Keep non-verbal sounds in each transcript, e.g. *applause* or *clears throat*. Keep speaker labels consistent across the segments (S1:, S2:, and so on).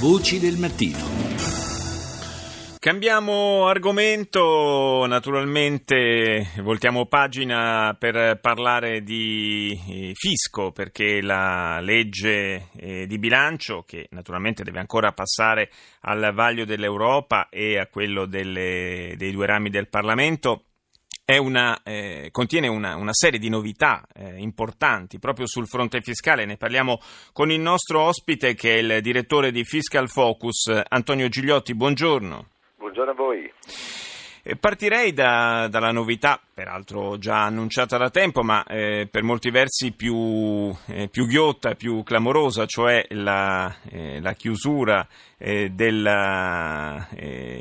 S1: Voci del mattino.
S2: Cambiamo argomento, naturalmente voltiamo pagina per parlare di eh, fisco perché la legge eh, di bilancio che naturalmente deve ancora passare al vaglio dell'Europa e a quello delle, dei due rami del Parlamento una, eh, contiene una, una, serie di novità eh, importanti proprio sul fronte fiscale. Ne parliamo con il nostro ospite che è il direttore di Fiscal Focus, Antonio Gigliotti. Buongiorno.
S3: Buongiorno a voi.
S2: Partirei da, dalla novità, peraltro già annunciata da tempo, ma eh, per molti versi più, eh, più, ghiotta, più clamorosa, cioè la, eh, la chiusura eh, della, eh,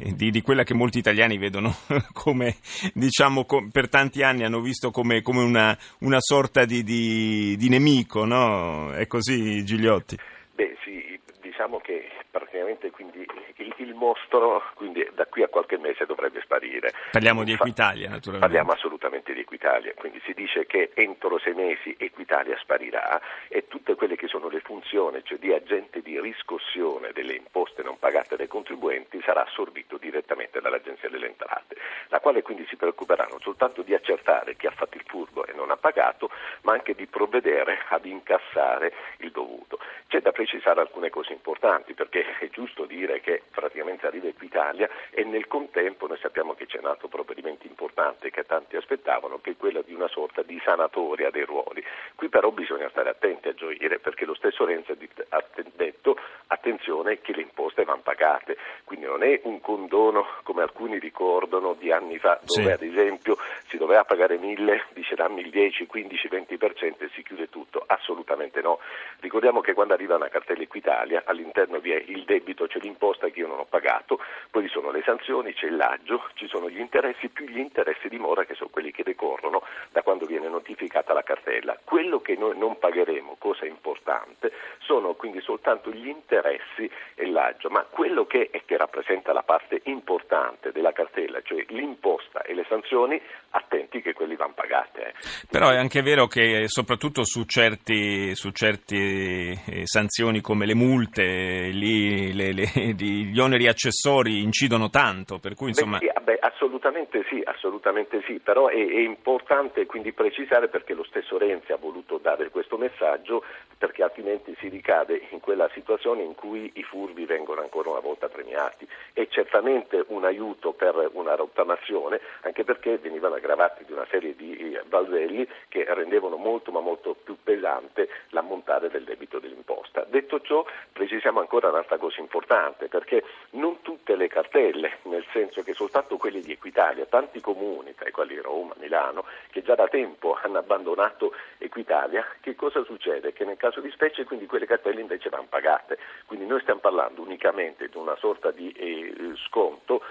S2: *laughs* di, di, quella che molti italiani vedono *laughs* come, diciamo, com, per tanti anni hanno visto come, come una, una, sorta di, di, di nemico, no? È così, Gigliotti?
S3: Beh, sì, diciamo che praticamente quindi il, il, mostro quindi da qui a qualche mese dovrebbe sparire.
S2: Parliamo di Equitalia naturalmente.
S3: Parliamo assolutamente di Equitalia, quindi si dice che entro sei mesi Equitalia sparirà e tutte quelle che sono le funzioni, cioè di agente di riscossione delle imposte non pagate dai contribuenti sarà assorbito direttamente dall'Agenzia delle Entrate, la quale quindi si preoccuperà non soltanto di accertare chi ha fatto il furbo e non ha pagato, ma anche di provvedere ad incassare il dovuto. C'è da precisare alcune cose importanti perché è giusto dire che praticamente arriva Equitalia e nel contempo noi sappiamo che c'è un altro provvedimento importante che tanti aspettavano, che è quello di una sorta di sanatoria dei ruoli. Qui però bisogna stare attenti a gioire perché lo stesso Renzi ha detto attenzione che le imposte vanno pagate, quindi non è un condono come alcuni ricordano di anni fa dove sì. ad esempio si doveva pagare 1000, dice dammi il 10, 15, 20% e si chiude tutto, assolutamente no. Ricordiamo che quando arriva una cartella Equitalia all'interno vi è il debito, c'è l'imposta che io non ho pagato, poi ci sono le sanzioni, c'è il l'aggio, ci sono gli interessi più gli interessi di mora che sono quelli che decorrono da quando viene notificata la cartella. Quello che noi non pagheremo, cosa importante, sono quindi soltanto gli interessi e l'aggio, ma quello che, che rappresenta la parte importante della cartella, cioè l'imposta e le sanzioni, attenti che quelli vanno pagati. Eh.
S2: Però è anche vero che soprattutto su certi, su certe eh, sanzioni come le multe, lì, le, le, *laughs* gli oneri accessori incidono tanto, per cui insomma...
S3: Beh, sì, beh, assolutamente sì, assolutamente sì, però è, è importante quindi precisare perché lo stesso Renzi ha voluto dare questo messaggio perché altrimenti si ricade in quella situazione in cui i furbi vengono ancora una volta premiati. È certamente un aiuto per una rottamazione, anche perché venivano aggravati di una serie di balzelli che rendevano molto ma molto più pesante l'ammontare del debito dell'imposta. Detto ciò, precisiamo ancora un'altra cosa importante, perché non tutte le cartelle, nel senso che soltanto quelle di Equitalia, tanti comuni, tra i quali Roma, Milano, che già da tempo hanno abbandonato Equitalia, che cosa succede? Che nel caso di specie quindi quelle cartelle invece vanno pagate, quindi noi stiamo parlando unicamente di una sorta di eh, sconto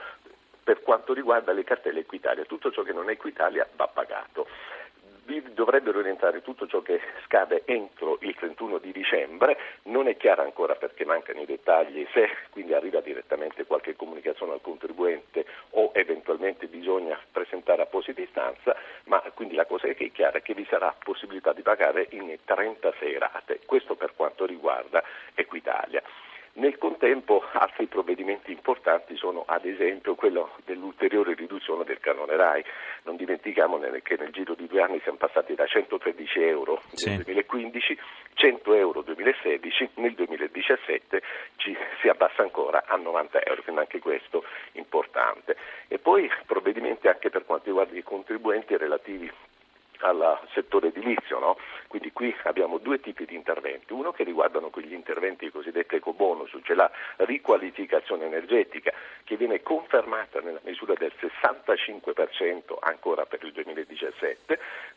S3: per quanto riguarda le cartelle Equitalia, tutto ciò che non è Equitalia va pagato. Dovrebbero rientrare tutto ciò che scade entro il 31 di dicembre, non è chiaro ancora perché mancano i dettagli se quindi arriva direttamente qualche comunicazione al contribuente o eventualmente bisogna presentare apposita istanza, la cosa che è chiara è che vi sarà possibilità di pagare in 36 rate, questo per quanto riguarda Equitalia. Nel contempo altri provvedimenti importanti sono ad esempio quello dell'ulteriore riduzione del canone RAI. Non dimentichiamo che nel giro di due anni siamo passati da 113 euro nel sì. 2015, 100 euro nel 2016, nel 2017 ci si abbassa ancora a 90 euro, quindi anche questo importante. E poi provvedimenti anche per quanto riguarda i contribuenti relativi al settore edilizio, no? quindi qui abbiamo due tipi di interventi, uno che riguardano quegli interventi cosiddetti ecobonus, cioè la riqualificazione energetica che viene confermata nella misura del 65% ancora per il 2017, con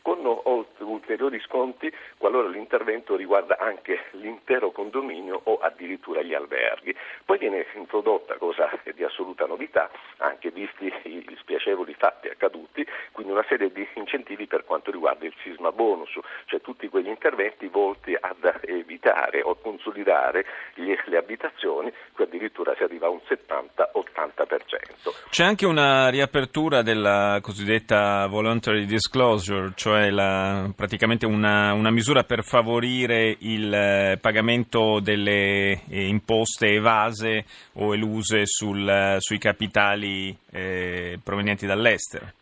S3: ulteriori sconti qualora l'intervento riguarda anche l'intero condominio o addirittura gli alberghi. Poi viene introdotta, cosa di assoluta novità, anche visti i spiacevoli fatti accaduti, quindi una serie di incentivi per quanto riguarda il sisma bonus, cioè tutti quegli interventi volti ad evitare o consolidare gli le abitazioni, qui addirittura si arriva a un 70-80%.
S2: C'è anche una riapertura della cosiddetta voluntary disclosure, cioè la, praticamente una, una, misura per favorire il eh, pagamento delle eh, imposte evase o eluse sul, sui capitali eh, provenienti dall'estero.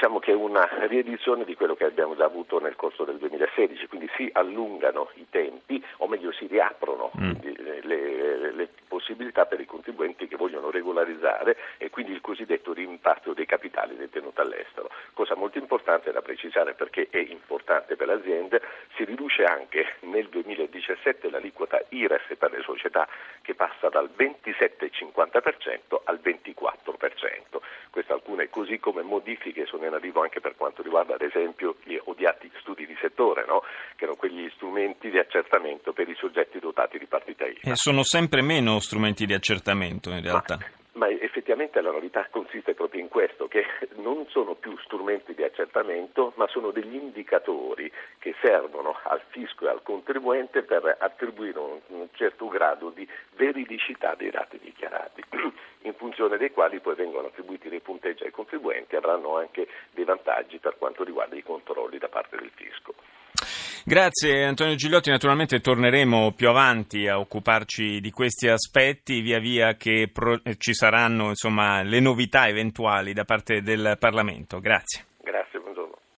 S3: Diciamo che è una riedizione di quello che abbiamo già avuto nel corso del 2016, quindi si allungano i tempi, o meglio si riaprono mm. le, le, le, possibilità per i contribuenti che vogliono regolarizzare e quindi il cosiddetto rimpatrio dei capitali detenuti all'estero. Cosa molto importante da precisare perché è importante per le aziende, si riduce anche nel 2017 l'aliquota IRES per le società che passa dal 27,50% al 24%. Queste alcune così come modifiche sono arrivo anche per quanto riguarda ad esempio gli odiati studi di settore, no? che erano quegli strumenti di accertamento per i soggetti dotati di partita IVA.
S2: E sono sempre meno strumenti di accertamento in realtà.
S3: Ma ma effettivamente la novità consiste proprio in questo, che non sono più strumenti di accertamento, ma sono degli indicatori che servono al fisco e al contribuente per attribuire un, certo grado di veridicità dei dati dichiarati, *clears throat* in funzione dei quali poi vengono attribuiti dei punteggi ai contribuenti e avranno anche dei vantaggi per quanto riguarda i controlli da parte del fisco.
S2: Grazie Antonio Gigliotti, naturalmente torneremo più avanti a occuparci di questi aspetti via via che pro- ci saranno insomma, le novità eventuali da parte del Parlamento. Grazie.